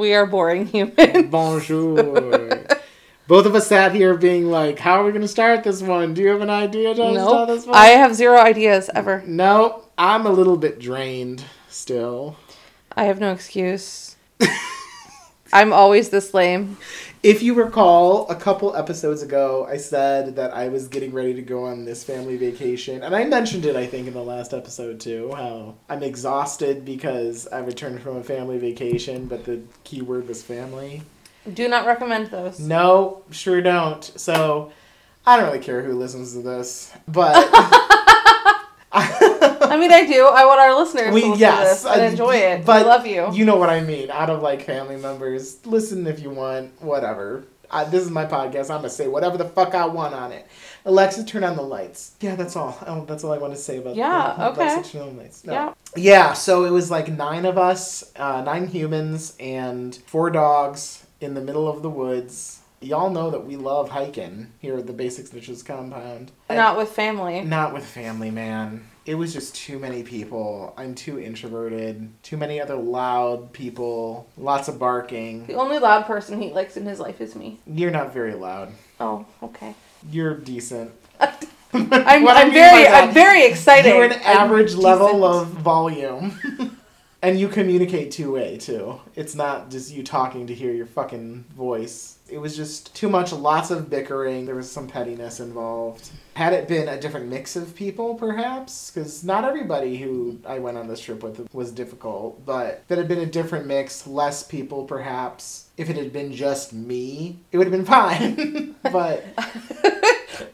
We are boring humans. Bonjour. Both of us sat here being like, how are we going to start this one? Do you have an idea to start this one? I have zero ideas ever. No, I'm a little bit drained still. I have no excuse. I'm always this lame. If you recall, a couple episodes ago, I said that I was getting ready to go on this family vacation. And I mentioned it, I think, in the last episode too, how I'm exhausted because I returned from a family vacation, but the key word was family. Do not recommend those. No, sure don't. So I don't really care who listens to this, but I mean, I do. I want our listeners we to listen yes, to this and I- enjoy it. But I love you. You know what I mean. Out of like family members, listen if you want. Whatever. I, this is my podcast. I'm gonna say whatever the fuck I want on it. Alexa, turn on the lights. Yeah, that's all. Oh, that's all I want to say about. Yeah, Alexa, okay. turn on the lights. No. Yeah. Yeah, so it was like nine of us, uh, nine humans, and four dogs in the middle of the woods. Y'all know that we love hiking here at the Basic Snitches compound. Not with family. Not with family, man. It was just too many people. I'm too introverted. Too many other loud people. Lots of barking. The only loud person he likes in his life is me. You're not very loud. Oh, okay. You're decent. I'm, I'm very, I'm very excited. You're an I'm average level decent. of volume. and you communicate two way too. It's not just you talking to hear your fucking voice. It was just too much, lots of bickering. There was some pettiness involved. Had it been a different mix of people, perhaps, because not everybody who I went on this trip with was difficult, but it had been a different mix, less people, perhaps. If it had been just me, it would have been fine. but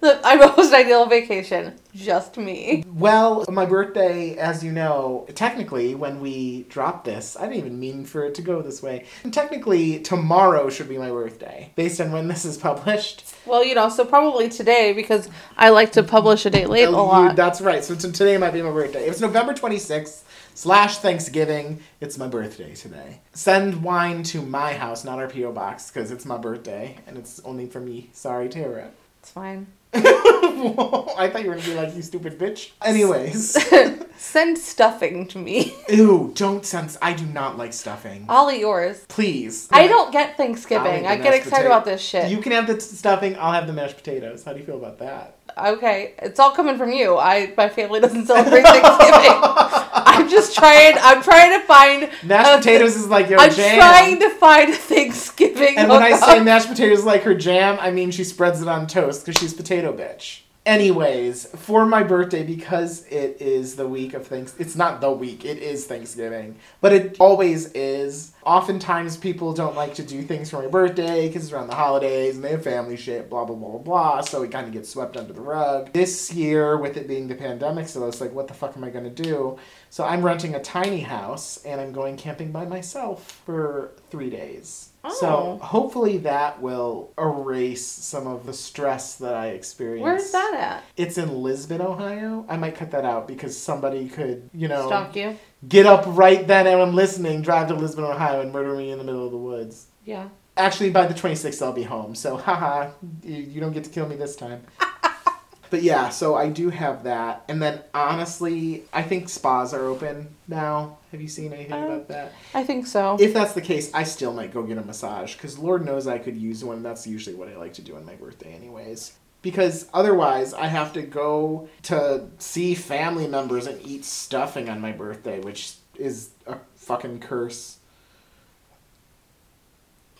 The my most ideal vacation, just me. Well, my birthday, as you know, technically, when we dropped this, I didn't even mean for it to go this way. And Technically, tomorrow should be my birthday, based on when this is published. Well, you know, so probably today because I like to publish a date late a lot. That's right. So today might be my birthday. It's November 26th slash Thanksgiving, it's my birthday today. Send wine to my house, not our P.O. box, because it's my birthday, and it's only for me. Sorry, Tara. It's fine. I thought you were going to be like, you stupid bitch. Anyways. Send stuffing to me. Ew, don't send. I do not like stuffing. I'll eat yours. Please. I don't get Thanksgiving. I get excited potato- about this shit. You can have the t- stuffing. I'll have the mashed potatoes. How do you feel about that? Okay, it's all coming from you. I my family doesn't celebrate Thanksgiving. I'm just trying. I'm trying to find Mashed a- potatoes is like your I'm jam. trying to find Thanksgiving. and when I say mashed potatoes is like her jam, I mean she spreads it on toast because she's potato bitch. Anyways, for my birthday, because it is the week of Thanks, it's not the week, it is Thanksgiving, but it always is. Oftentimes, people don't like to do things for my birthday because it's around the holidays and they have family shit, blah, blah, blah, blah, blah, so it kind of gets swept under the rug. This year, with it being the pandemic, so it's like, what the fuck am I going to do? So I'm renting a tiny house and I'm going camping by myself for three days. So Oh. hopefully that will erase some of the stress that I experienced. Where's that at? It's in Lisbon, Ohio. I might cut that out because somebody could, you know, Stalk you? get up right then and I'm listening, drive to Lisbon, Ohio, and murder me in the middle of the woods. Yeah. Actually, by the 26th, I'll be home. So, haha, you, you don't get to kill me this time. but yeah, so I do have that. And then, honestly, I think spas are open now. Have you seen anything Um, about that? I think so. If that's the case, I still might go get a massage because Lord knows I could use one. That's usually what I like to do on my birthday, anyways. Because otherwise, I have to go to see family members and eat stuffing on my birthday, which is a fucking curse.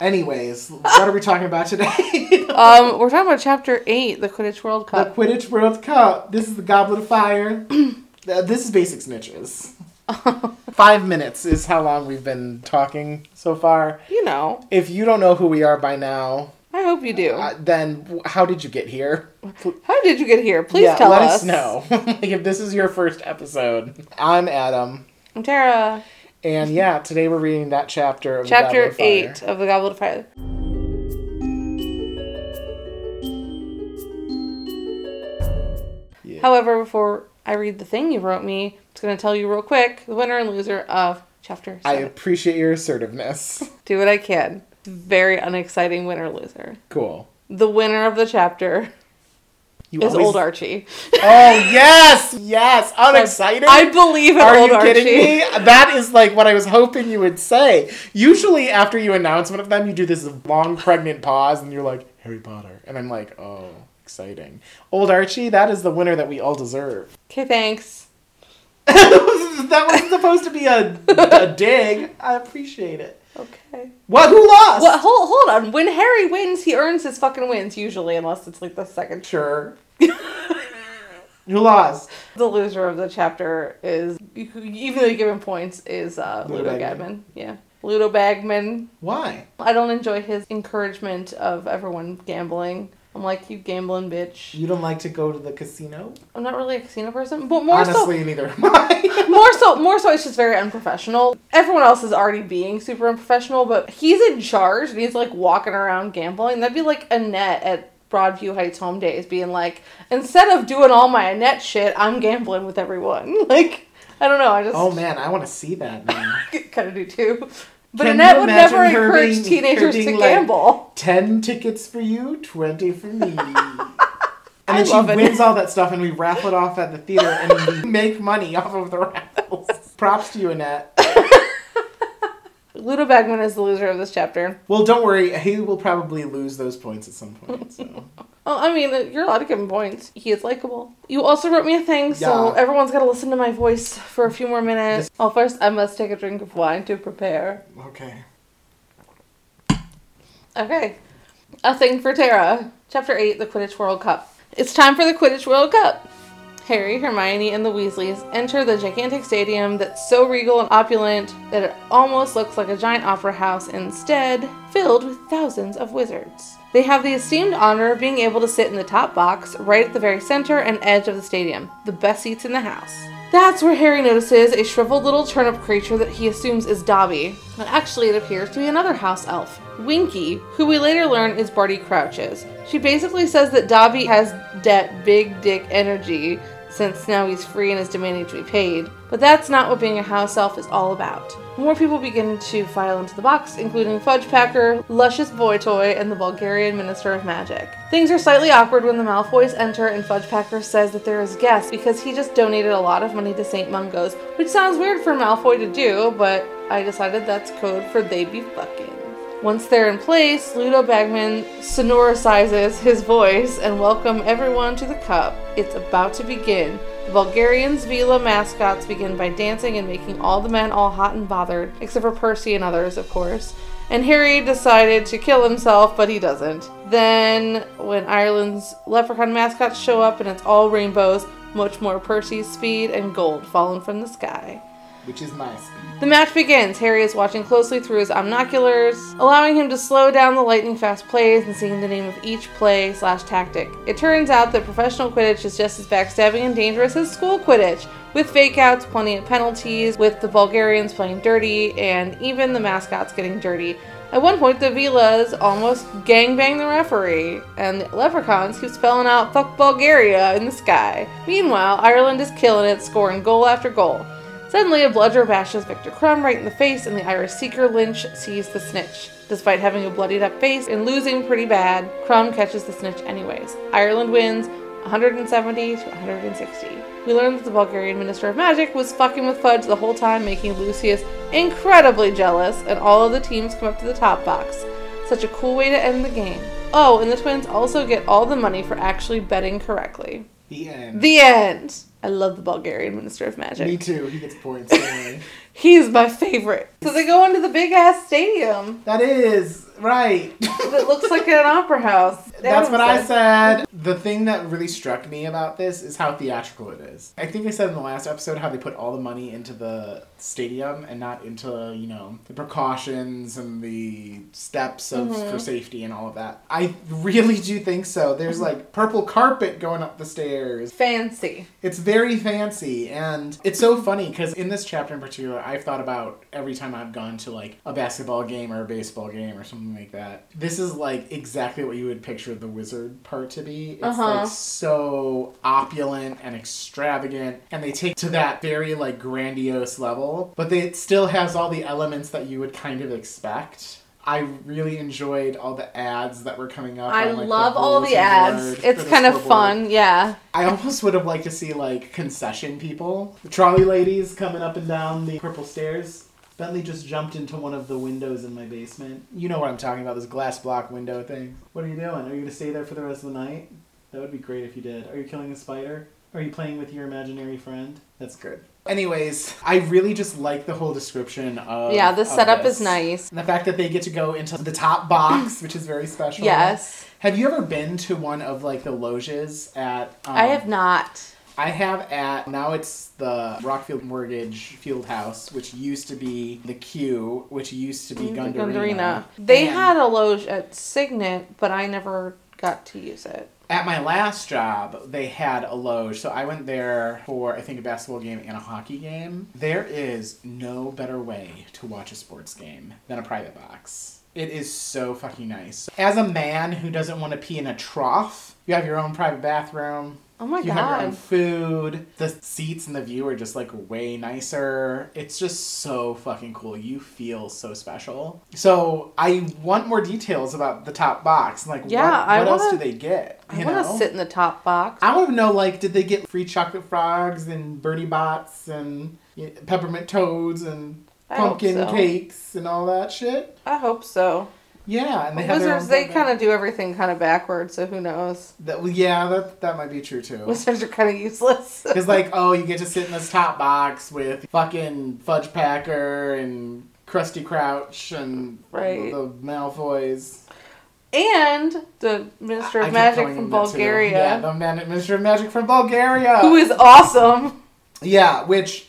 Anyways, what are we talking about today? um, we're talking about Chapter Eight, the Quidditch World Cup. the Quidditch World Cup. This is the Goblet of Fire. This is basic snitches. Five minutes is how long we've been talking so far. you know, If you don't know who we are by now, I hope you do. uh, then how did you get here? How did you get here? Please yeah, tell let us. us know. like if this is your first episode. I'm Adam, I'm Tara. And yeah, today we're reading that chapter of the Chapter of Fire. Eight of the Goblet of Fire. Yeah. However, before I read the thing you wrote me, I'm just gonna tell you real quick the winner and loser of Chapter I appreciate your assertiveness. Do what I can. Very unexciting winner loser. Cool. The winner of the chapter You is always- old Archie. Oh yes, yes. Unexcited. I believe in Are old you Archie. kidding me? That is like what I was hoping you would say. Usually, after you announce one of them, you do this long pregnant pause, and you're like Harry Potter, and I'm like, oh, exciting. Old Archie, that is the winner that we all deserve. Okay, thanks. that wasn't supposed to be a, a dig. I appreciate it. Okay. What? Who lost? Well, hold, hold on. When Harry wins, he earns his fucking wins usually, unless it's like the second. Sure. Who lost? The loser of the chapter is, even though you give him points, is uh, Ludo Ludo Bagman. Gadman. Yeah. Ludo Bagman. Why? I don't enjoy his encouragement of everyone gambling. I'm like, you gambling bitch. You don't like to go to the casino? I'm not really a casino person, but more Honestly, neither am I. more so, more so, it's just very unprofessional. Everyone else is already being super unprofessional, but he's in charge and he's like walking around gambling. That'd be like Annette at Broadview Heights Home Days being like, instead of doing all my Annette shit, I'm gambling with everyone. Like, I don't know. I just oh man, I want to see that now. kind of do too. But Can Annette would never encourage being- teenagers to like- gamble. 10 tickets for you, 20 for me. And I then she it. wins all that stuff, and we raffle it off at the theater, and we make money off of the raffles. Props to you, Annette. Ludo Bagman is the loser of this chapter. Well, don't worry, he will probably lose those points at some point. So. Well, I mean, you're allowed to give him points. He is likable. You also wrote me a thing, so Yeah. everyone's got to listen to my voice for a few more minutes. Well, first, I must take a drink of wine to prepare. Okay. Okay. A thing for Tara. Chapter 8 The Quidditch World Cup. It's time for the Quidditch World Cup. Harry, Hermione, and the Weasleys enter the gigantic stadium that's so regal and opulent that it almost looks like a giant opera house, instead, filled with thousands of wizards. They have the esteemed honor of being able to sit in the top box, right at the very center and edge of the stadium, the best seats in the house. That's where Harry notices a shriveled little turnip creature that he assumes is Dobby, but actually it appears to be another house elf, Winky, who we later learn is Barty Crouch's. She basically says that Dobby has that big dick energy since now he's free and is demanding to be paid. But that's not what being a house elf is all about. More people begin to file into the box, including Fudgepacker, Luscious Boy Toy, and the Bulgarian Minister of Magic. Things are slightly awkward when the Malfoys enter and Fudgepacker says that they're his guests because he just donated a lot of money to St. Mungo's, which sounds weird for Malfoy to do, but I decided that's code for they be fucking. Once they're in place, Ludo Bagman sonoricizes his voice and welcome everyone to the cup. It's about to begin. The Bulgarians Veela mascots begin by dancing and making all the men all hot and bothered, except for Percy and others, of course. And Harry decided to kill himself, but he doesn't. Then, when Ireland's leprechaun mascots show up and it's all rainbows, much more Percy's speed and gold falling from the sky. Which is nice. The match begins. Harry is watching closely through his omnioculars, allowing him to slow down the lightning fast plays and seeing the name of each play slash tactic. It turns out that professional Quidditch is just as backstabbing and dangerous as school Quidditch, with fake outs, plenty of penalties, with the Bulgarians playing dirty, and even the mascots getting dirty. At one point, the Veelas almost gangbang the referee, and the Leprechauns keep spelling out "fuck Bulgaria" in the sky. Meanwhile, Ireland is killing it, scoring goal after goal. Suddenly, a bludger bashes Victor Krum right in the face, and the Irish seeker Lynch sees the snitch. Despite having a bloodied up face and losing pretty bad, Krum catches the snitch anyways. Ireland wins 170 to 160. We learn that the Bulgarian Minister of Magic was fucking with Fudge the whole time, making Lucius incredibly jealous, and all of the teams come up to the top box. Such a cool way to end the game. Oh, and the twins also get all the money for actually betting correctly. The end. The end. I love the Bulgarian Minister of Magic. Me too. He gets points. Anyway. He's my favorite. So they go into the big ass stadium that is right. it looks like an opera house. That's what I said. The thing that really struck me about this is how theatrical it is. I think I said in the last episode how they put all the money into the stadium and not into, you know, the precautions and the steps of Mm-hmm. for safety and all of that. I really do think so. There's like purple carpet going up the stairs. Fancy. It's very fancy and it's so funny because in this chapter in particular, I've thought about every time I've gone to like a basketball game or a baseball game or something like that. This is like exactly what you would picture the wizard part to be. It's Uh-huh. like so opulent and extravagant and they take to that very like grandiose level, but they, it still has all the elements that you would kind of expect. I really enjoyed all the ads that were coming up. I on, like, love all the ads. It's the kind of fun. Yeah. I almost would have liked to see like concession people, the trolley ladies coming up and down the purple stairs. Bentley just jumped into one of the windows in my basement. You know what I'm talking about, this glass block window thing. What are you doing? Are you gonna stay there for the rest of the night? That would be great if you did. Are you killing a spider? Are you playing with your imaginary friend? That's good. Anyways, I really just like the whole description of Yeah, the of setup this. is nice. And the fact that they get to go into the top box, which is very special. Yes. Have you ever been to one of like the loges at? Um, I have not. I have at now it's the Rocket Mortgage Field House, which used to be the Q, which used to be Mm, Gundurina. Gund Arena. They And had a loge at Signet, but I never got to use it. at my last job, they had a loge, so I went there for I think a basketball game and a hockey game. There is no better way to watch a sports game than a private box. It is so fucking nice. As a man who doesn't want to pee in a trough, you have your own private bathroom. Oh my you have your own god. food. The seats and the view are just like way nicer. It's just so fucking cool. You feel so special. So I want more details about the top box. Like, Yeah, what, what else wanna- do they get? I want to sit in the top box. I want to know, like, did they get free chocolate frogs and Bertie Bott's and you know, peppermint toads and I pumpkin so. cakes and all that shit? I hope so. Yeah, and they wizards they kind of do everything kind of backwards, so who knows? That, well, yeah, that that might be true too. Wizards are kind of useless. It's like, oh, you get to sit in this top box with fucking Fudge Packer and Krusty Crouch and Right. the Malfoys. and the Minister of kept Magic from. Bulgaria, Yeah, the man- Minister of Magic from Bulgaria. who is awesome. Yeah, which,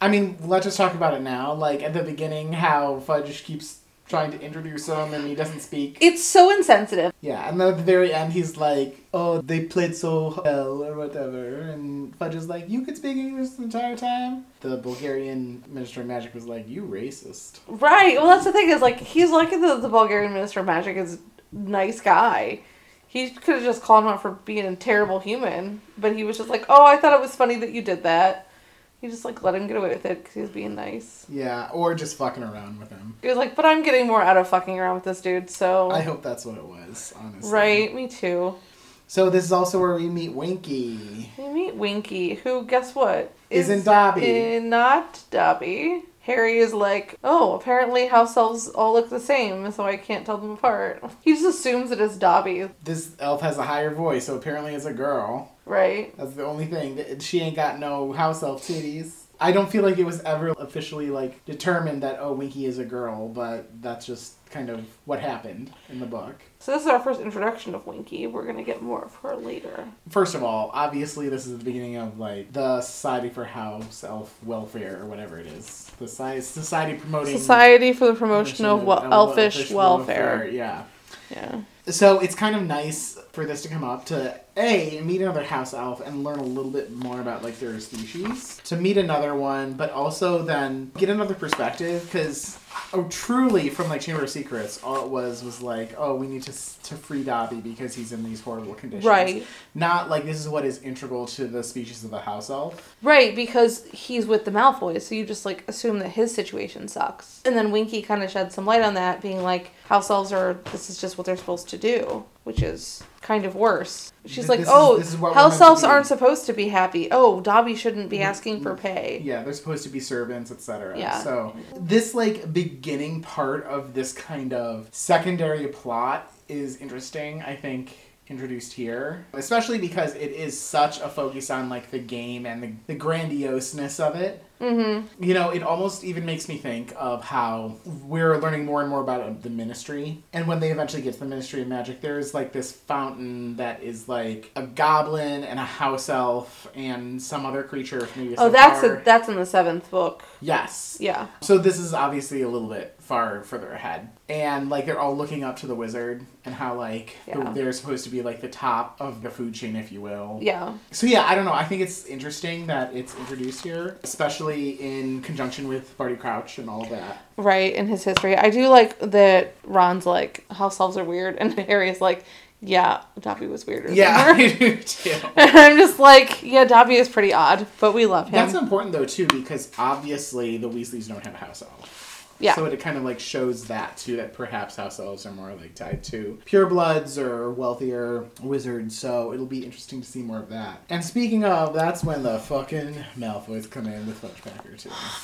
I mean, let's just talk about it now. Like, at the beginning, how Fudge keeps trying to introduce him and he doesn't speak. It's so insensitive. Yeah, and then at the very end, he's like, oh, they played so well, or whatever. And Fudge is like, you could speak English the entire time? The Bulgarian Minister of Magic was like, you racist. Right. Well, that's the thing is like he's lucky that the Bulgarian Minister of Magic is a nice guy. He could have just called him out for being a terrible human, but he was just like, "Oh, I thought it was funny that you did that." He just like let him get away with it because he was being nice. Yeah, or just fucking around with him. He was like, "But I'm getting more out of fucking around with this dude." So I hope that's what it was, honestly. right, me too. So this is also where we meet Winky. We meet Winky, who guess what Isn't Dobby. eh, not Dobby. Harry is like, oh, apparently house elves all look the same, so I can't tell them apart. He just assumes it is Dobby, This elf has a higher voice, so apparently it's a girl. Right? That's the only thing. She ain't got no house elf titties. I don't feel like it was ever officially like determined that oh Winky is a girl, but that's just kind of what happened in the book. So this is our first introduction of Winky. We're gonna get more of her later. First of all, obviously this is the beginning of like the Society for House Elf Welfare or whatever it is. The Society, society promoting Society for the Promotion of wel- el- Elfish Welfare. Yeah. Yeah. So it's kind of nice for this to come up to a meet another house elf and learn a little bit more about like their species. To meet another one, but also then get another perspective because oh, truly from like Chamber of Secrets, all it was was like oh we need to to free Dobby because he's in these horrible conditions. Right. Not like this is what is integral to the species of the house elf. Right, because he's with the Malfoys, so you just like assume that his situation sucks. And then Winky kind of sheds some light on that, being like, house elves are, this is just what they're supposed to do, which is kind of worse. She's like, this oh, this is we're house elves be." aren't supposed to be happy. Oh, Dobby shouldn't be asking for pay. Yeah, they're supposed to be servants, etc. Yeah. So this like beginning part of this kind of secondary plot is interesting. I think introduced here, especially because it is such a focus on like the game and the, the grandioseness of it. Mm-hmm. You know, it almost even makes me think of how we're learning more and more about the ministry. And when they eventually get to the Ministry of Magic, there's like this fountain that is like a goblin and a house elf and some other creature. Oh, that's a, that's in the seventh book. Yes. Yeah. So this is obviously a little bit far further ahead. And like they're all looking up to the wizard and how like the- they're supposed to be like the top of the food chain if you will. Yeah. So yeah, I don't know. I think it's interesting that it's introduced here, especially in conjunction with Barty Crouch and all of that. Right, in his history. I do like that Ron's like, house elves are weird, and Harry's like, yeah, Dobby was weirder. than Yeah, her." I do too. And I'm just like, yeah, Dobby is pretty odd, but we love him. That's important though too because obviously the Weasleys don't have a house elf. Yeah. So it kind of like shows that too, that perhaps house elves are more like tied to purebloods or wealthier wizards. So it'll be interesting to see more of that. And speaking of, that's when the fucking Malfoys come in with Fudgepacker too. Oh.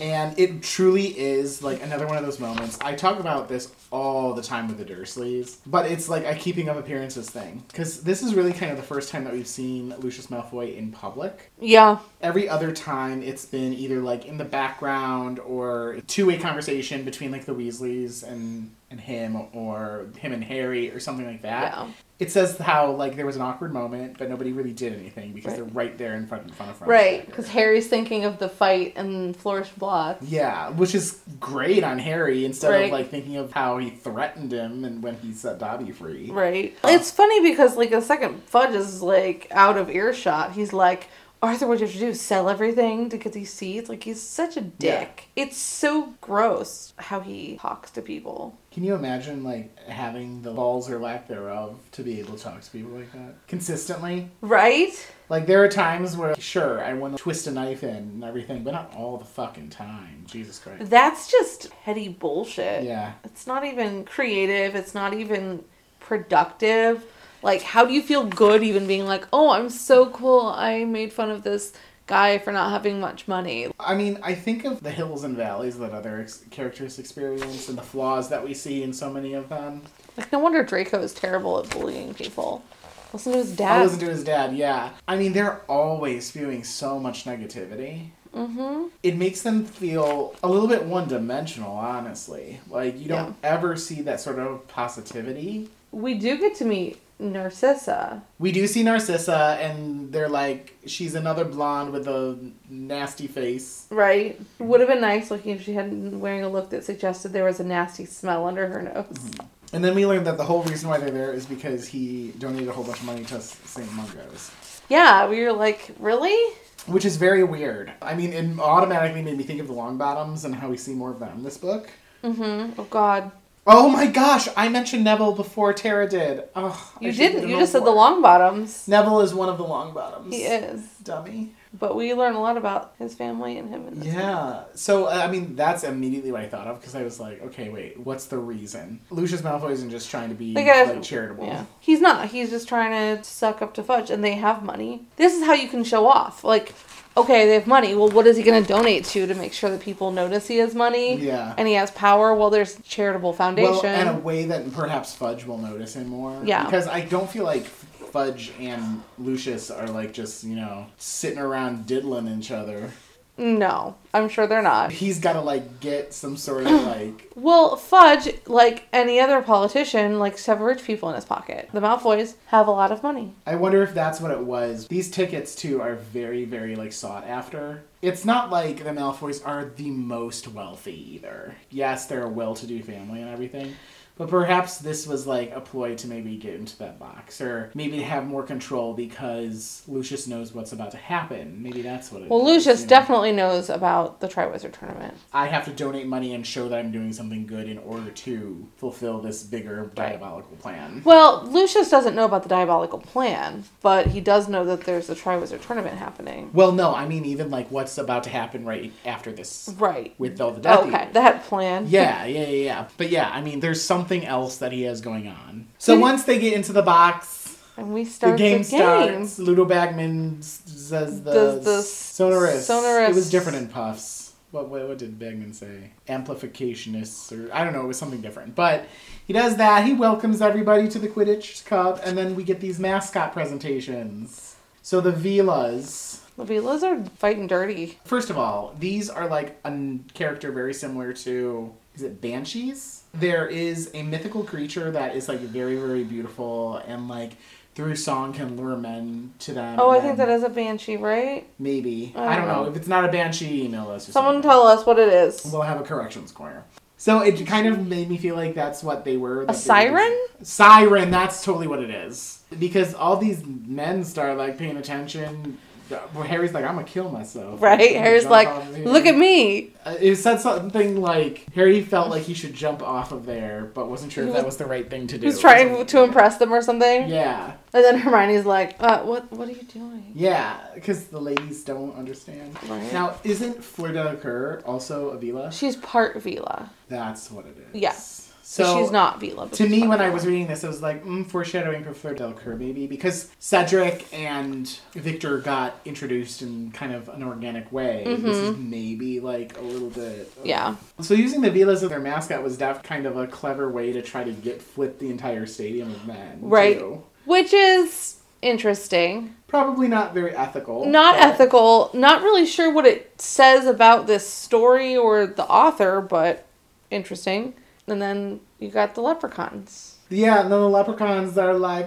And it truly is like another one of those moments. I talk about this all the time with the Dursleys, but it's like a keeping up appearances thing. Because this is really kind of the first time that we've seen Lucius Malfoy in public. Yeah. Every other time, it's been either like in the background or two way conversation between like the Weasleys and and him, or him and Harry, or something like that. Yeah. It says how like there was an awkward moment, but nobody really did anything because Right. they're right there in front in front of Fudgepacker. Right, because Harry's thinking of the fight and Flourish Blotts. Yeah, which is great on Harry instead Right. of like thinking of how he threatened him and when he set Dobby free. Right. It's funny because like a second Fudge is like out of earshot, he's like, Arthur, what do you have to do? Sell everything to get these seeds? Like he's such a dick. It's so gross how he talks to people. Can you imagine like having the balls or lack thereof to be able to talk to people like that consistently? Right? Like there are times where sure I want to twist a knife in and everything, but not all the fucking time. Jesus Christ. That's just petty bullshit. Yeah. It's not even creative. It's not even productive. Like, how do you feel good even being like, oh, I'm so cool. I made fun of this guy for not having much money. I mean, I think of the hills and valleys that other ex- characters experience and the flaws that we see in so many of them. Like, no wonder Draco is terrible at bullying people. Listen to his I dad. listen to his dad, yeah. I mean, they're always spewing so much negativity. mm-hmm. It makes them feel a little bit one dimensional, honestly. Like, you don't ever see that sort of positivity. We do get to meet Narcissa. We do see Narcissa, and they're like, she's another blonde with a nasty face. Right? Would have been nice looking if she hadn't been wearing a look that suggested there was a nasty smell under her nose. And then we learned that the whole reason why they're there is because he donated a whole bunch of money to St. Mungo's. Yeah, we were like, really? Which is very weird. I mean, it automatically made me think of the Longbottoms and how we see more of them in this book. Mm-hmm. Oh God. Oh my gosh, I mentioned Neville before Tara did. Oh, You didn't. You just said the board. Longbottoms. Neville is one of the Longbottoms. He is. Dummy. But we learn a lot about his family and him. This Yeah. So, uh, I mean, that's immediately what I thought of because I was like, okay, wait, what's the reason? Lucius Malfoy isn't just trying to be like charitable. Yeah. He's not. He's just trying to suck up to Fudge, and they have money. This is how you can show off. Like, okay, they have money. Well, what is he going to donate to to make sure that people notice he has money? Yeah. And he has power? Well, there's charitable foundation. Well, and a way that perhaps Fudge will notice him more. Yeah. Because I don't feel like Fudge and Lucius are like just, you know, sitting around diddling each other. No, I'm sure they're not. He's got to like get some sort of like. Well, Fudge, like any other politician, likes to have rich people in his pocket. The Malfoys have a lot of money. I wonder if that's what it was. These tickets too are very, very like sought after. It's not like the Malfoys are the most wealthy either. Yes, they're a well-to-do family and everything. But perhaps this was like a ploy to maybe get into that box, or maybe have more control because Lucius knows what's about to happen. Maybe that's what it is. Well, Lucius you know? definitely knows about the Triwizard Tournament. I have to donate money and show that I'm doing something good in order to fulfill this bigger diabolical plan. Well, Lucius doesn't know about the diabolical plan, but he does know that there's a Triwizard Tournament happening. Well, no, I mean even like what's about to happen right after this Right. with all the Death oh, Okay, Eaters. that plan. Yeah, yeah, yeah, yeah. But yeah, I mean, there's something else that he has going on. So once they get into the box, And we the start game the game. starts. Ludo Bagman says the, Does the sonorous. sonorous- It was different in Puffs. What, what, what did Bagman say? Amplificationists, or I don't know, it was something different. But he does that. He welcomes everybody to the Quidditch Cup, and then we get these mascot presentations. So the Veelas. The Veelas are fighting dirty. First of all, these are like a character very similar to is it banshees? There is a mythical creature that is like very very beautiful and like through song can lure men to them. Oh, I think that is a banshee, right? maybe I I don't don't know know. if it's not a banshee. Email us. Someone something. tell us what it is. We'll have a corrections corner. So it kind of made me feel like that's what they were. A they were- siren? Siren. That's totally what it is. Because all these men start like paying attention well, Harry's like, I'm gonna kill myself. Right? Harry's like, off of here." look at me. Uh, It said something like Harry felt like he should jump off of there, but wasn't sure if that was- the right thing to do. He was trying to impress them or something. Yeah, And then Hermione's like, uh, what, what are you doing? yeah, because the ladies don't understand. Right. Now, isn't Fleur Delacour also a Veela? She's part Veela. That's what it is. Yeah. So she's not Veela. but To me, when I was reading this, it was like mm, foreshadowing for Fleur Delacour, maybe because Cedric and Victor got introduced in kind of an organic way. This is maybe like a little bit. Mm-hmm. Yeah. So using the Veelas as their mascot was def kind of a clever way to try to get flip the entire stadium of men. Right. too. Which is interesting. Probably not very ethical. Not but- ethical. Not really sure what it says about this story or the author, but interesting. And then you got the leprechauns. Yeah, and then the leprechauns are like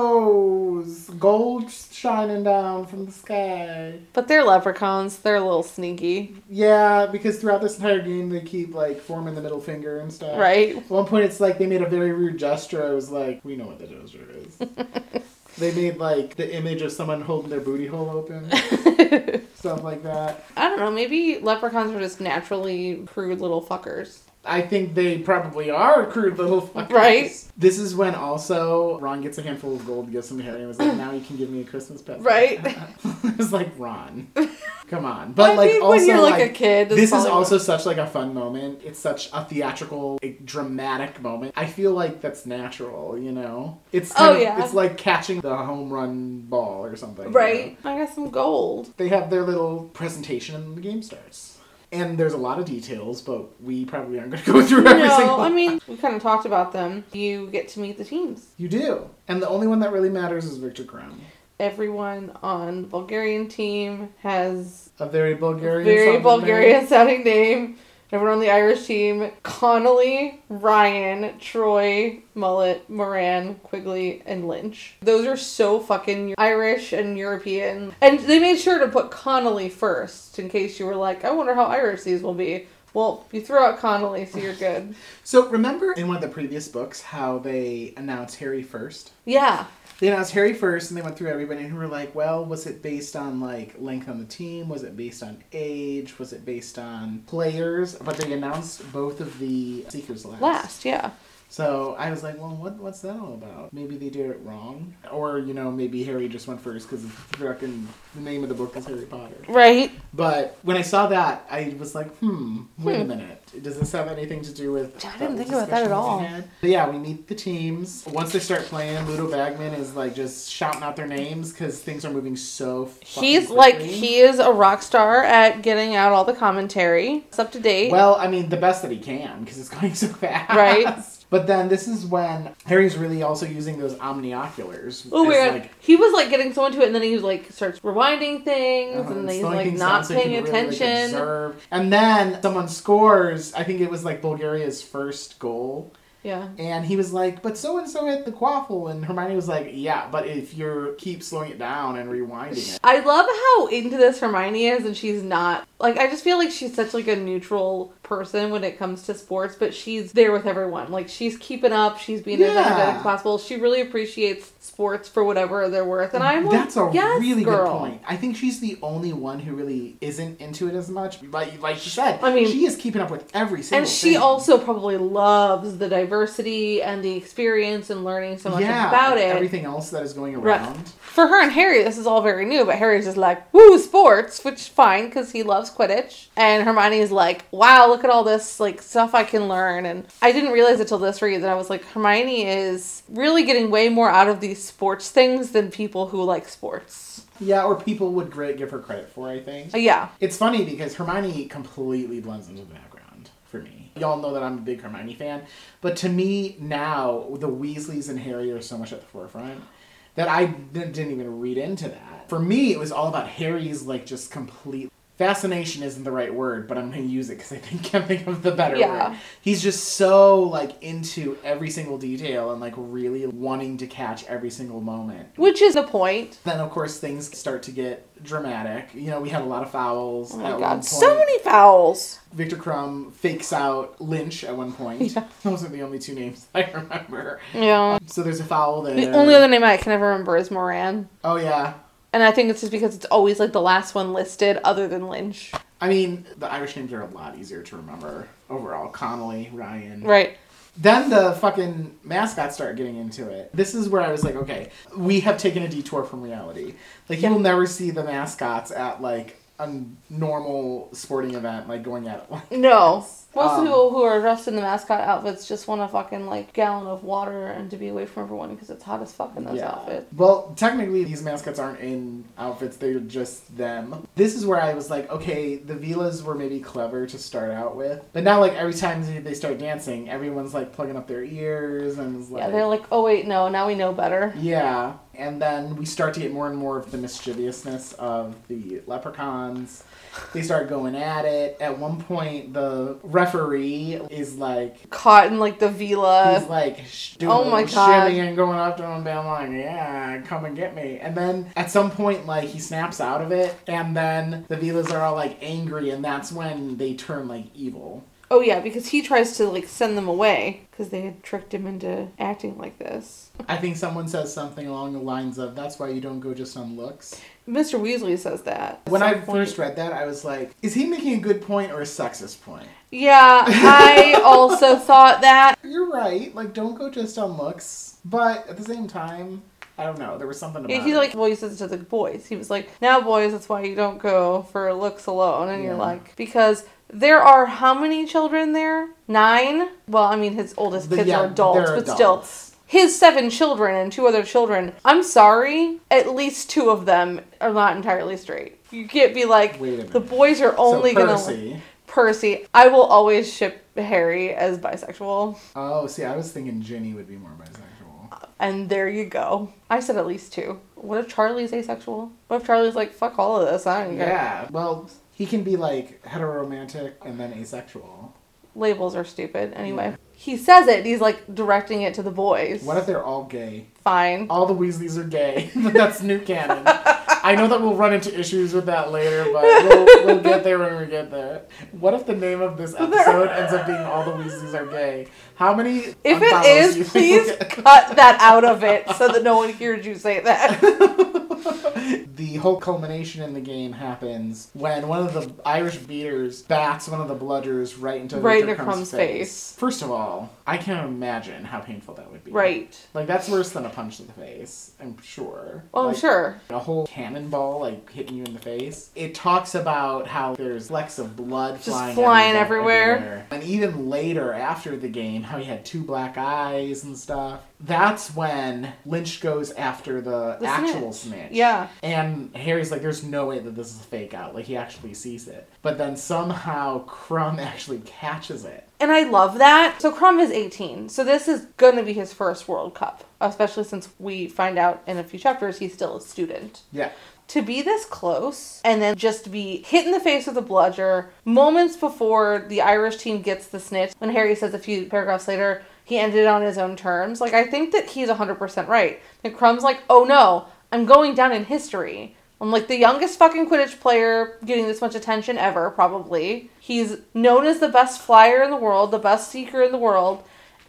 rainbows, gold shining down from the sky. But they're leprechauns. They're a little sneaky, Yeah, because throughout this entire game they keep like forming the middle finger and stuff. right? At one point it's like they made a very rude gesture. I was like, we know what the gesture is. they made like the image of someone holding their booty hole open, stuff like that. I don't know. Maybe leprechauns are just naturally crude little fuckers. I think they probably are crude little fuckers. Right. This is when also Ron gets a handful of gold, gives them to Harry, and was like, "Now you can give me a Christmas present." Right. it was like Ron, come on. But I like mean, also when you're like, like, a kid, this is also such like a fun moment. It's such a theatrical, like, dramatic moment. I feel like that's natural, you know. It's Oh, of, yeah. It's like catching the home run ball or something. you right. know? I got some gold. They have their little presentation and the game starts. And there's a lot of details, but we probably aren't going to go through every No, single. I mean we kind of talked about them. You get to meet the teams. you do, and the only one that really matters is Victor Krum, Everyone on the Bulgarian team has a very Bulgarian. very Bulgarian sounding name. Everyone on the Irish team: Connolly, Ryan, Troy, Mullet, Moran, Quigley, and Lynch. Those are so fucking Irish and European. And they made sure to put Connolly first in case you were like, I wonder how Irish these will be. Well, you throw out Connolly, so you're good. So remember in one of the previous books how they announced Harry first? Yeah. They announced Harry first, and they went through everybody, and we were like, "Well, was it based on like length on the team? Was it based on age? Was it based on players?" But they announced both of the Seekers last. Last, yeah. So I was like, "Well, what what's that all about? Maybe they did it wrong, or you know, maybe Harry just went first because fucking the name of the book is Harry Potter." Right. But when I saw that, I was like, "Hmm, wait a Hmm. minute. Does this have anything to do with?" I didn't think about that at all. But yeah, we meet the teams. Once they start playing, Ludo Bagman is like just shouting out their names because things are moving so. He's like he is a rock star at getting out all the commentary. It's up to date. Well, I mean, the best that he can because it's going so fast. Right. But then this is when Harry's really also using those omnioculars. oh god, like, he was like getting so into it, and then he was like starts rewinding things, uh, and then he's like not so paying can really, like, attention. And then someone scores. I think it was like Bulgaria's first goal. yeah. And he was like, but so and so hit the quaffle. And Hermione was like, yeah, but if you keep slowing it down and rewinding it. I love how into this Hermione is, and she's not like I just feel like she's such like a neutral person when it comes to sports, but she's there with everyone. Like she's keeping up, she's being as energetic as possible. She really appreciates sports for whatever they're worth, and I'm like, That's a yes, really girl. good point. I think she's the only one who really isn't into it as much. Like, like you said, I mean- she is keeping up with every single And she thing. also probably loves the diversity and the experience and learning so much yeah, about it. Everything else that is going Right. around. For her and Harry, this is all very new, but Harry's just like, woo, sports, which is fine because he loves Quidditch. And Hermione's like, wow, look at all this like stuff I can learn. And I didn't realize until this read that I was like, Hermione is really getting way more out of these sports things than people who like sports. Yeah, or people would give her credit for. I think Uh, yeah. it's funny because Hermione completely blends into the background for me. Y'all know that I'm a big Hermione fan, but to me now the Weasleys and Harry are so much at the forefront that I didn't didn't even read into that. For me, it was all about Harry's like just complete fascination isn't the right word, but I'm gonna use it because I think can't think of the better Yeah. word. He's just so like into every single detail and like really wanting to catch every single moment. Which is the point. Then of course things start to get dramatic. You know, we had a lot of fouls. Oh my god, so many fouls. Victor Krum fakes out Lynch at one point. Yeah. Those are the only two names I remember. Yeah. Um, so there's a foul there. The only other name I can ever remember is Moran. Oh yeah. And I think it's just because it's always like the last one listed other than Lynch. I mean, the Irish names are a lot easier to remember overall. Connolly, Ryan. Right. Then the fucking mascots start getting into it. This is where I was like, okay, we have taken a detour from reality. Like, Yeah. you will never see the mascots at, like, a normal sporting event, like, going at it. No. Most Um, people who are dressed in the mascot outfits just want a fucking like gallon of water and to be away from everyone because it's hot as fuck in those outfits. Well, technically, these mascots aren't in outfits, they're just them. This is where I was like, okay, the Veelas were maybe clever to start out with. But now, like, every time they- they start dancing, everyone's, like, plugging up their ears and like. Yeah, they're like, oh wait, no, now we know better. Yeah, and then we start to get more and more of the mischievousness of the leprechauns. They start going at it. At one point, the referee is like, Caught in like the Veela. he's like sh- doing Oh my God. and going up to him, being like, "Yeah, come and get me." And then at some point, like he snaps out of it, and then the Veelas are all like angry, and that's when they turn like evil. Oh yeah, because he tries to like send them away because they had tricked him into acting like this. I think someone says something along the lines of, "That's why you don't go just on looks." Mr. Weasley says that. When I point. first read that, I was like, is he making a good point or a sexist point? Yeah, I also thought that. You're right. Like, don't go just on looks. But at the same time, I don't know. There was something about Yeah, he it. like voices to the boys. He was like, "Now, boys, that's why you don't go for looks alone." And you're like, because there are how many children there? Nine. Well, I mean, his oldest kids yeah, are adults, but still, his seven children and two other children. I'm sorry, at least two of them are not entirely straight. You can't be like, Wait a minute. the boys are only so gonna. Percy. Percy. I will always ship Harry as bisexual. Oh, see, I was thinking Ginny would be more bisexual. And there you go. I said at least two. What if Charlie's asexual? What if Charlie's like, fuck all of this? I don't care. Yeah. Well, he can be like heteroromantic and then asexual. Labels are stupid. Anyway, he says it. He's like directing it to the boys. What if they're all gay? Fine. All the Weasleys are gay. that's new canon. I know that we'll run into issues with that later, but we'll, we'll get there when we get there. What if the name of this episode ends up being All the Weasleys Are Gay? How many? If it is, please we'll cut that out of it so that no one hears you say that. the whole culmination in the game happens when one of the Irish beaters bats one of the bludgers right into Right Victor Krum's Krum's face. First of all, I can't imagine how painful that would be. right. Like that's worse than a punch to the face. I'm sure. I'm Like, sure. A whole cannonball like hitting you in the face. It talks about how there's flecks of blood Just flying, flying everywhere, everywhere. And even later after the game, how he had two black eyes and stuff. That's when Lynch goes after the, The actual snitch. snitch. Yeah. And Harry's like, there's no way that this is a fake out. Like, he actually sees it. But then somehow Krum actually catches it. And I love that. So Krum is 18. So this is going to be his first World Cup, especially since we find out in a few chapters he's still a student. Yeah. To be this close and then just be hit in the face with a bludger moments before the Irish team gets the snitch, when Harry says a few paragraphs later, he ended it on his own terms. Like, I think that he's 100% right. And Krum's like, oh no, I'm going down in history. I'm like the youngest fucking Quidditch player getting this much attention ever, probably. He's known as the best flyer in the world, the best seeker in the world,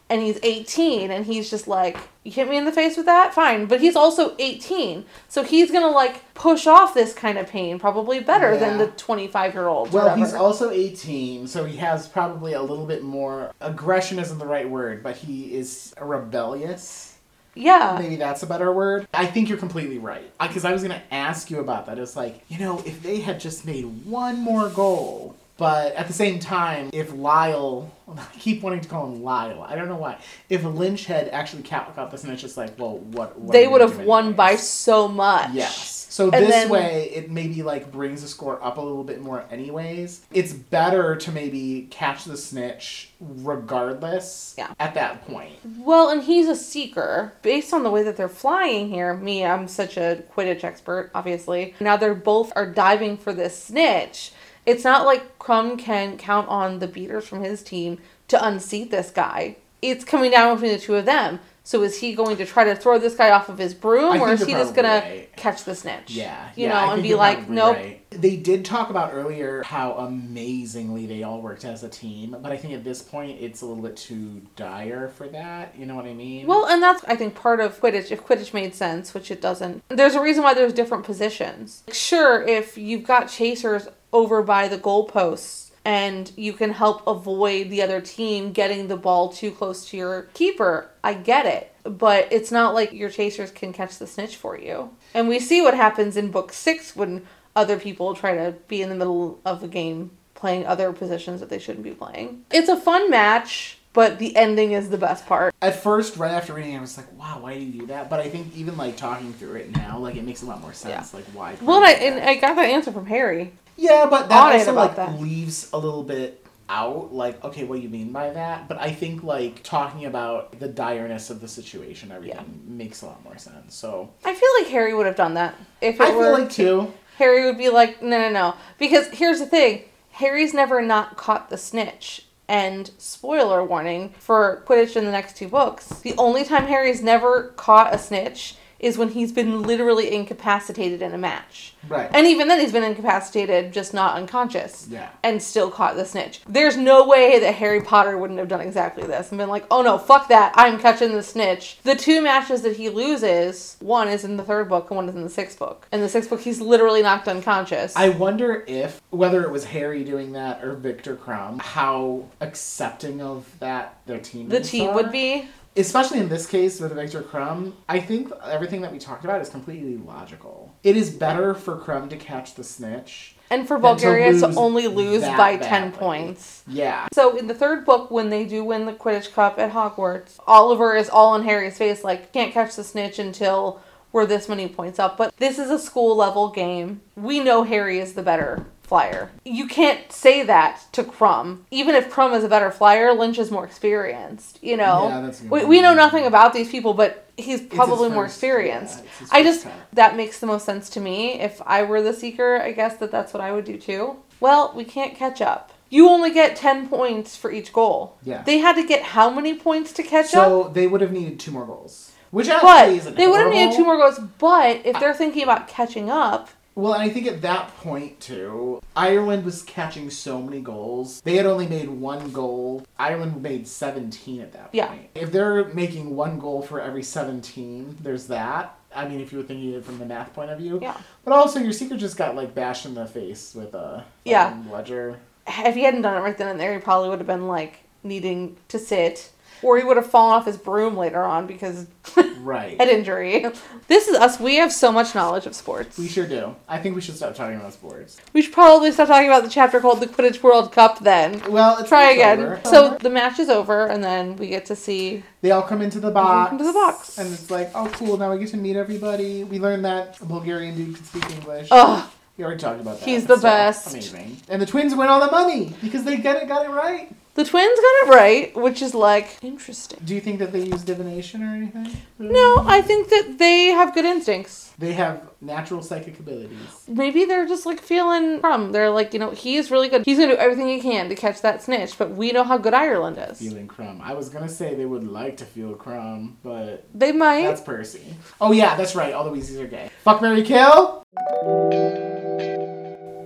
and he's 18, and he's just like, you hit me in the face with that? Fine. But he's also 18, so he's gonna like push off this kind of pain probably better than the 25 year old. Well, he's also 18, so he has probably a little bit more. Aggression isn't the right word, but he is rebellious. Yeah. Maybe that's a better word. I think you're completely right. Because I was going to ask you about that. It's like, you know, if they had just made one more goal. But at the same time, if Lyle, I keep wanting to call him Lyle. I don't know why. If Lynch had actually got this, and it's just like, well, what? what They would have won by so much. Yes. So And this then- way, it maybe like brings the score up a little bit more. Anyways, it's better to maybe catch the snitch regardless. Yeah. At that point. Well, and he's a seeker. Based on the way that they're flying here, me, I'm such a Quidditch expert, obviously. Now they're both are diving for this snitch. It's not like Krum can count on the beaters from his team to unseat this guy. It's coming down between the two of them. So is he going to try to throw this guy off of his broom, or is he just gonna right. catch the snitch? Yeah, you yeah, know, and be like, nope. right. They did talk about earlier how amazingly they all worked as a team, but I think at this point it's a little bit too dire for that. You know what I mean? Well, and that's I think part of Quidditch. If Quidditch made sense, which it doesn't, there's a reason why there's different positions. Sure, if you've got chasers over by the goalposts and you can help avoid the other team getting the ball too close to your keeper, I get it. But it's not like your chasers can catch the snitch for you. And we see what happens in book six when other people try to be in the middle of a game playing other positions that they shouldn't be playing. It's a fun match, but the ending is the best part. at first, right after reading, it, I was like, "Wow, why do you do that?" But I think even like talking through it now, like it makes a lot more sense. Like why? Well, and I, and. I got that answer from Harry. Yeah, but that also like that. leaves a little bit out. Like, okay, what do you mean by that? But I think like talking about the direness of the situation, everything makes a lot more sense. So I feel like Harry would have done that if it I were feel like too. Harry would be like, no, no, no, because here's the thing: Harry's never not caught the snitch. And spoiler warning for Quidditch in the next two books: the only time Harry's never caught a snitch is when he's been literally incapacitated in a match. Right. And even then, he's been incapacitated, just not unconscious. Yeah. And still caught the snitch. There's no way that Harry Potter wouldn't have done exactly this and been like, oh no, fuck that, I'm catching the snitch. The two matches that he loses, one is in the third book and one is in the sixth book. In the sixth book, he's literally knocked unconscious. I wonder if whether it was Harry doing that or Victor Krum, how accepting of that their team the team would be. Especially in this case with Victor Krum, I think everything that we talked about is completely logical. It is better for Krum to catch the snitch. And for Than to Bulgaria to only lose by 10 points. Yeah. So in the third book, when they do win the Quidditch Cup at Hogwarts, Oliver is all in Harry's face, like, can't catch the snitch until we're this many points up. But this is a school level game. We know Harry is the better flyer. You can't say that to Krum. Even if Krum is a better flyer, Lynch is more experienced, you know? Yeah, we, we know nothing about these people, but he's probably more first- experienced. yeah, I just, time. that makes the most sense to me. If I were the Seeker, I guess that that's what I would do too. Well, we can't catch up. You only get 10 points for each goal. Yeah. They had to get how many points to catch up? So they would have needed two more goals. Which actually But isn't they would have needed two more goals. But if they're thinking about catching up, Well, and I think at that point too, Ireland was catching so many goals. They had only made one goal. Ireland made 17 at that Yeah. point. If they're making one goal for every 17, there's that. I mean, if you were thinking it from the math point of view. yeah. But also, your secret just got like bashed in the face with a Yeah. Bludger. If he hadn't done it right then and there, he probably would have been like needing to sit. Or he would have fallen off his broom later on because Right. head injury. This is us. We have so much knowledge of sports. We sure do. I think we should stop talking about sports. We should probably stop talking about the chapter called the Quidditch World Cup then. Well, it's Try again. over. So the match is over, and then we get to see. They all come into the box. into the box. And it's like, oh, cool. Now we get to meet everybody. We learned that a Bulgarian dude could speak English. Ugh, We already talked about that. He's the so best. Amazing. And the twins win all the money because they get it, got it right. The twins got it right, which is like interesting. Do you think that they use divination or anything? No, I think that they have good instincts. They have natural psychic abilities. Maybe they're just like feeling Krum. They're like, you know, he is really good. He's gonna do everything he can to catch that snitch, but we know how good Ireland is. Feeling Krum. I was gonna say they would like to feel Krum, but They might. that's Percy. Oh yeah, that's right. All the Weasleys are gay. Fuck Marry Kill.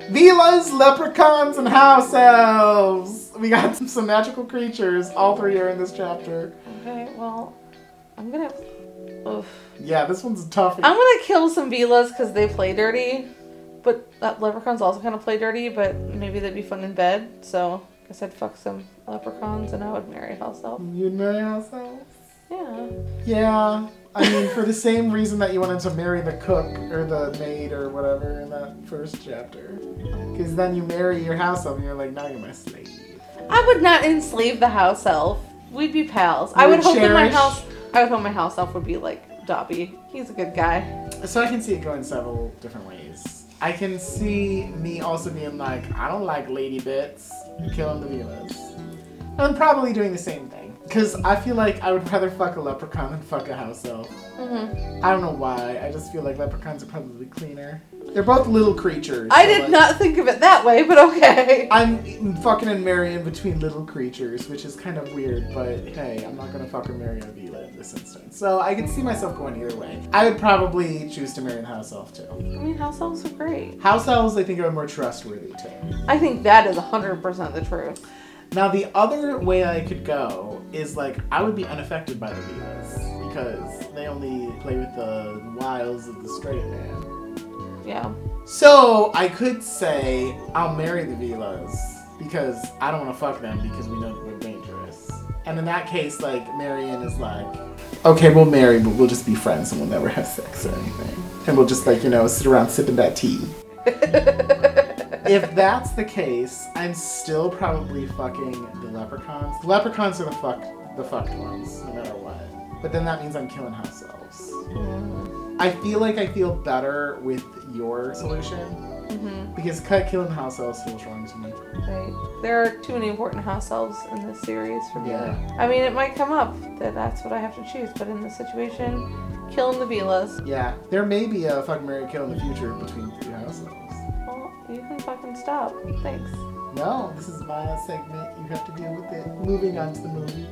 Veelas, leprechauns, and house elves. We got some, some magical creatures. All three are in this chapter. Okay, well, I'm gonna. Ugh. Yeah, this one's tough. I'm gonna kill some Veelas because they play dirty, but that leprechauns also kind of play dirty. But maybe they'd be fun in bed. So I guess I'd fuck some leprechauns and I would marry house elf. You'd marry house elves. Yeah. Yeah. I mean, for the same reason that you wanted to marry the cook or the maid or whatever in that first chapter. Because then you marry your house elf and you're like, now you're my slave. I would not enslave the house elf. We'd be pals. I would would hope that my house. I would hope my house elf would be like Dobby. He's a good guy. So I can see it going several different ways. I can see me also being like, I don't like lady bits, killing the Veelas. I'm probably doing the same thing. Because I feel like I would rather fuck a leprechaun than fuck a house elf. hmm I don't know why. I just feel like leprechauns are probably cleaner. They're both little creatures. I so, did like, not think of it that way, but okay. I'm fucking and marrying between little creatures, which is kind of weird, but hey, I'm not gonna fuck or marry a Veela in this instance. So I can see myself going either way. I would probably choose to marry a house elf too. I mean, house elves are great. House elves, I think, are more trustworthy too. I think that is 100% the truth. Now, the other way I could go is like I would be unaffected by the Veelas because they only play with the wiles of the straight man. Yeah. So I could say I'll marry the Veelas because I don't want to fuck them because we know they're dangerous. And in that case, like Marion is like, okay, we'll marry, but we'll just be friends and we'll never have sex or anything, and we'll just like you know sit around sipping that tea. if that's the case, I'm still probably fucking the leprechauns. The leprechauns are the fuck the fucked ones, no matter what. But then that means I'm killing house elves. I feel like I feel better with your solution hmm because cut killing house elves feels wrong to me. Right. There are too many important house elves in this series for me. Yeah. I mean, it might come up that that's what I have to choose, but in this situation, killing the Veelas. Yeah, there may be a fucking marry kill in the future between two house elves. You can fucking stop. Thanks. No, this is my segment. You have to deal with it. Moving on to the movie.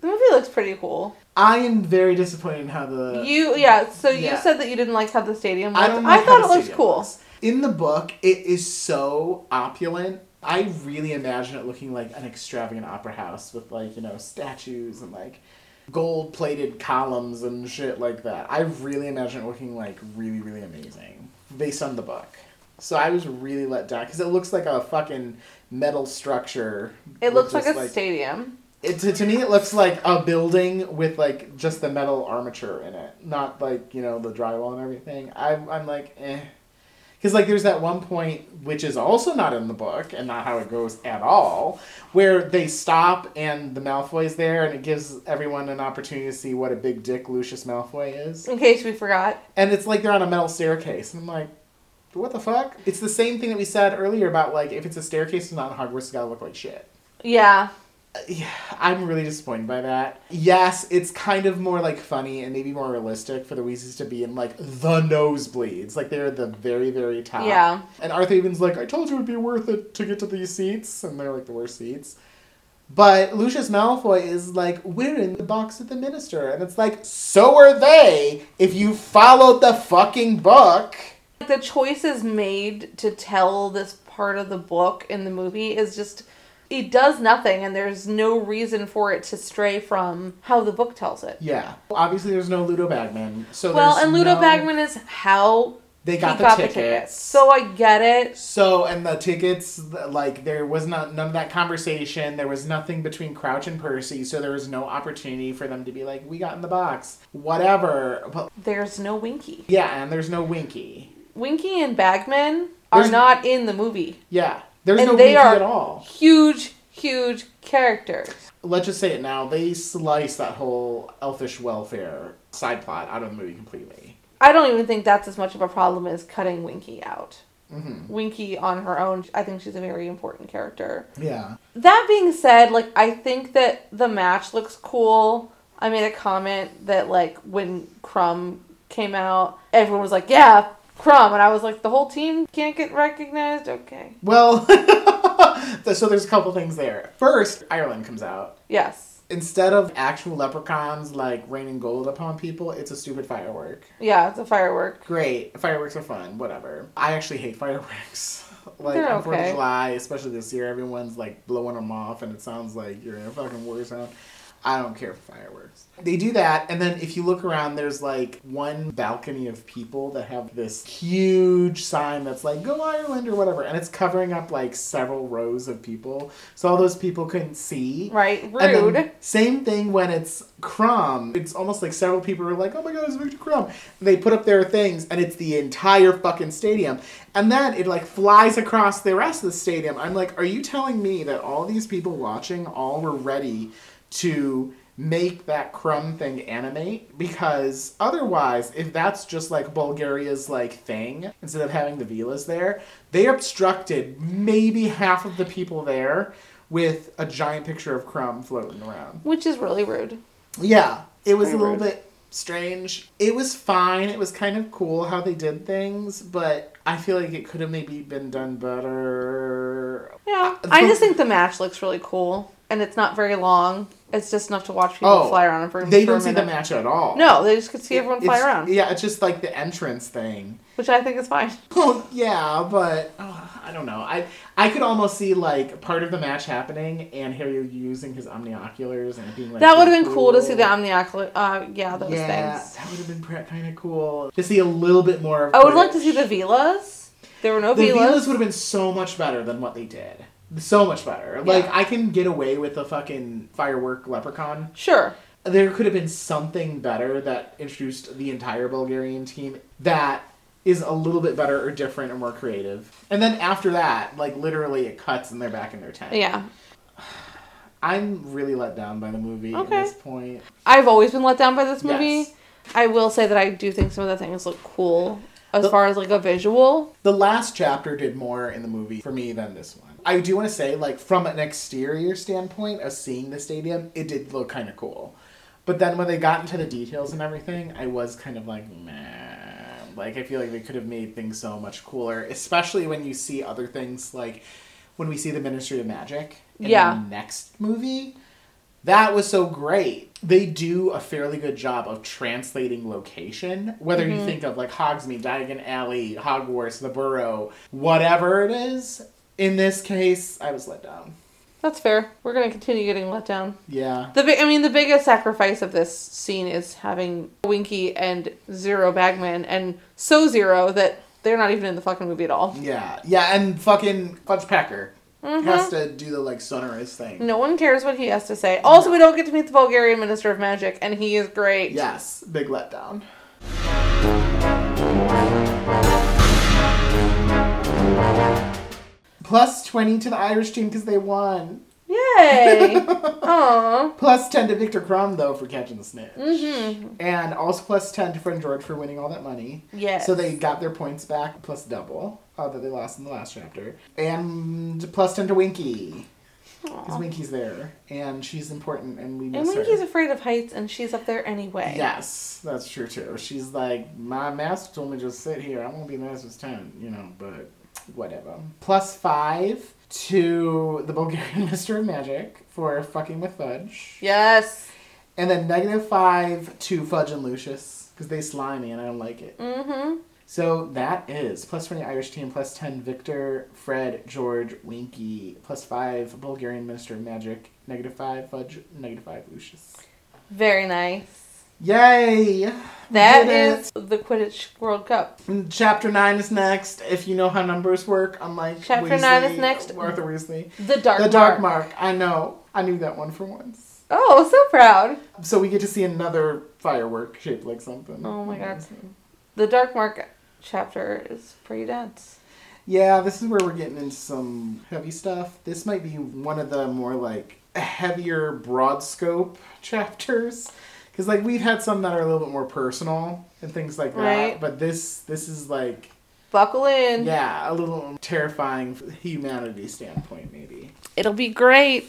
The movie looks pretty cool. I am very disappointed in how the You, yeah. So you said that you didn't like how the stadium looked. I I, don't like how thought the it looked stadium cool. looks. In the book, it is so opulent. I really imagine it looking like an extravagant opera house with like, you know, statues and like gold plated columns and shit like that. I really imagine it looking like really, really amazing based on the book. So I was really let down because it looks like a fucking metal structure. It looks like a stadium. It, to, to me, it looks like a building with like just the metal armature in it, not like you know the drywall and everything. I'm I'm like eh, because like there's that one point which is also not in the book and not how it goes at all, where they stop and the Malfoy's there and it gives everyone an opportunity to see what a big dick Lucius Malfoy is, In case we forgot. and it's like they're on a metal staircase, and I'm like. What the fuck? It's the same thing that we said earlier about like if it's a staircase and not in Hogwarts, it's gotta look like shit. Yeah. Yeah, I'm really disappointed by that. Yes, it's kind of more like funny and maybe more realistic for the Weasleys to be in like the nosebleeds, like they're at the very, very top. Yeah. And Arthur Even's like, I told you it'd be worth it to get to these seats, and they're like the worst seats. But Lucius Malfoy is like, we're in the box with the minister, and it's like, so are they. If you followed the fucking book. The choices made to tell this part of the book in the movie is just it does nothing and there's no reason for it to stray from how the book tells it. Yeah, obviously there's no Ludo Bagman, so Well, and Ludo no- Bagman is how They he got, got, the, the tickets. tickets. So I get it. So and the tickets, like there was not none of that conversation. There was nothing between Crouch and Percy, so there was no opportunity for them to be like, "We got in the box, whatever." But There's no Winky. yeah, and there's no Winky. Winky and Bagman are There's- not in the movie. Yeah, there's And no they Winky are- at all. Huge, huge characters. Let's just say it now. They slice that whole elfish welfare side plot out of the movie completely. I don't even think that's as much of a problem as cutting Winky out. hmm Winky on her own, I think she's a very important character. Yeah. That being said, like I think that the match looks cool. I made a comment that like when Krum came out, everyone was like, "Yeah, Krum," and I was like, "The whole team can't get recognized." Okay. Well, so there's a couple things there. First, Ireland comes out. Yes. Instead of actual leprechauns like raining gold upon people, it's a stupid firework. Yeah, it's a firework. Great. Fireworks are fun, whatever. I actually hate fireworks. like They're on Fourth okay. of July, especially this year, everyone's like blowing them off and it sounds like you're in a fucking war zone. I don't care for fireworks. They do that, and then if you look around, there's like one balcony of people that have this huge sign that's like "Go Ireland" or whatever, and it's covering up like several rows of people, so all those people couldn't see. Right. And then Rude. same thing when it's Krum. It's almost like several people are like, oh my god, it's Victor Krum. And they put up their things and it's the entire fucking stadium. And then it like flies across the rest of the stadium. I'm like, are you telling me that all these people watching all were ready to make that Krum thing animate because otherwise if that's just like bulgaria's like thing instead of having the Veelas there they obstructed maybe half of the people there with a giant picture of Krum floating around Which is really rude. yeah it was Very a little rude. bit strange it was fine it was kind of cool how they did things but i feel like it could have maybe been done better Yeah. Uh, I just think the match looks really cool. And it's not very long. It's just enough to watch people Oh, fly around for, they for a don't see the match at all No, they just could see everyone fly around. Yeah, it's just like the entrance thing. Which I think is fine. Oh yeah, but oh, I don't know. I I could almost see like part of the match happening and Harry using his omnioculars and being like. that would have been cool to see the omniac uh yeah, those yeah, things. that would have been kind of cool to see a little bit more. Of I would like to see the Veelas. There were no The Veelas. Veelas would have been so much better than what they did. So much better. Like I can get away with the fucking firework leprechaun. Sure. there could have been something better that introduced the entire Bulgarian team that is a little bit better or different or more creative. And then after that, like literally it cuts and they're back in their tent. Yeah. I'm really let down by the movie Okay. at this point. I've always been let down by this movie. Yes. I will say that I do think some of the things look cool as The- far as like a visual. The last chapter did more in the movie for me than this one. I do want to say, like, from an exterior standpoint of seeing the stadium, it did look kind of cool. But then when they got into the details and everything, I was kind of like, man. Like, I feel like they could have made things so much cooler, especially when you see other things like when we see the Ministry of Magic in Yeah. the next movie. That was so great. They do a fairly good job of translating location, whether Mm-hmm. you think of like Hogsmeade, Diagon Alley, Hogwarts, the Burrow, whatever it is. In this case, I was let down. That's fair. We're gonna continue getting let down. Yeah. The big, I mean, the biggest sacrifice of this scene is having Winky and Zero Bagman, and so Zero that they're not even in the fucking movie at all. Yeah. Yeah, and fucking Clutch Packer Mm-hmm. has to do the like Sonorus thing. No one cares what he has to say. Also, we don't get to meet the Bulgarian Minister of Magic, and he is great. Yes, big letdown. Plus 20 to the Irish team because they won. Yay! Aww. Plus 10 to Victor Krum, though, for catching the snitch. Mm-hmm. And also plus 10 to Friend George for winning all that money. Yes. So they got their points back, plus double uh, that they lost in the last chapter. And plus 10 to Winky. Because Winky's there. And she's important, and we And Winky's her. afraid of heights, and she's up there anyway. Yes, that's true too. She's like, my master told me just sit here. I won't be the master's ten, you know, but whatever. Plus five to the Bulgarian Mister of Magic for fucking with Fudge, Yes. and then negative five to Fudge and Lucius because they slimy and I don't like it. Mm-hmm. So that is plus twenty Irish team, plus ten Victor, Fred, George, Winky, plus five Bulgarian Minister of Magic, negative five Fudge, negative five Lucius. Very nice. Yay! That is the Quidditch World Cup. Mm, chapter 9 is next. If you know how numbers work, I'm like Chapter nine is next. Arthur Weasley. The Dark the Dark Mark. Mark. I know. I knew that one for once. Oh, so proud. So we get to see another firework shaped like something. Oh my God. The Dark Mark chapter is pretty dense. Yeah, this is where we're getting into some heavy stuff. This might be one of the more like heavier broad scope chapters. Because like we've had some that are a little bit more personal and things like that. Right. But this this is like Buckle in. yeah, a little terrifying humanity standpoint maybe. It'll be great.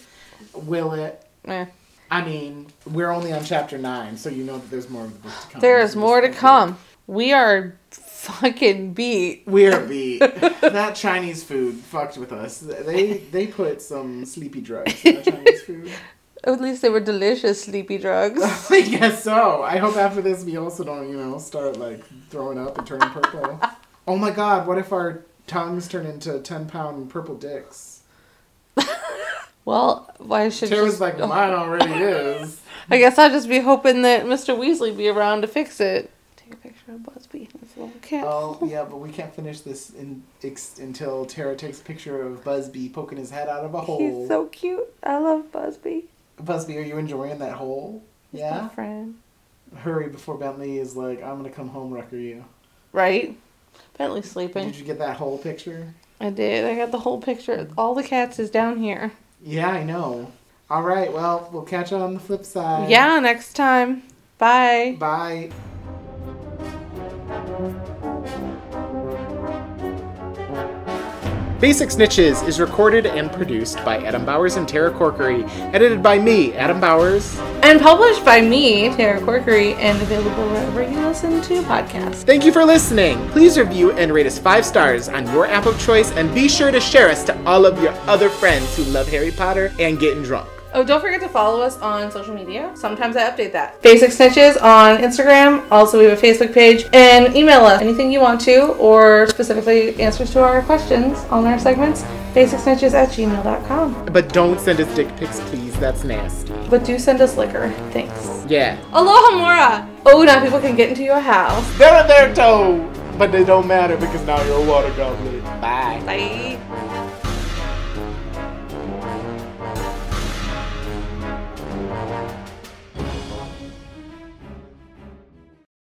Will it? Eh. I mean, we're only on chapter nine, so you know that there's more of the book to come. There is more to come. We are fucking beat. We're beat. that Chinese food fucked with us. They they put some sleepy drugs in the Chinese food. At least they were delicious sleepy drugs. I guess so. I hope after this we also don't, you know, start like throwing up and turning purple. oh my god, what if our tongues turn into ten pound purple dicks? well, why should Tara's just- like, mine already is. I guess I'll just be hoping that Mr. Weasley be around to fix it. Take a picture of Busby. This little cat. Oh yeah, but we can't finish this in, ex, until Tara takes a picture of Busby poking his head out of a hole. He's so cute. I love Busby. Busby, are you enjoying that hole? Yeah. friend. Hurry before Bentley is like, I'm gonna come home wrecker you. Right? Bentley's sleeping. Did you get that whole picture? I did. I got the whole picture. All the cats is down here. Yeah, I know. All right. Well, we'll catch you on the flip side. Yeah, next time. Bye. Bye. Basic Snitches is recorded and produced by Adam Bowers and Tara Corkery, edited by me, Adam Bowers. And published by me, Tara Corkery, and available wherever you listen to podcasts. Thank you for listening. Please review and rate us five stars on your app of choice, and be sure to share us to all of your other friends who love Harry Potter and getting drunk. Oh, don't forget to follow us on social media. Sometimes I update that. Basic Snitches on Instagram. Also, we have a Facebook page. And email us anything you want to, or specifically answers to our questions on our segments. BasicSnitches at gmail.com. But don't send us dick pics, please. That's nasty. But do send us liquor. Thanks. Yeah. Alohomora! Oh, now people can get into your house. They're in their toe, but they don't matter because now you're a water goblin. Bye. Bye.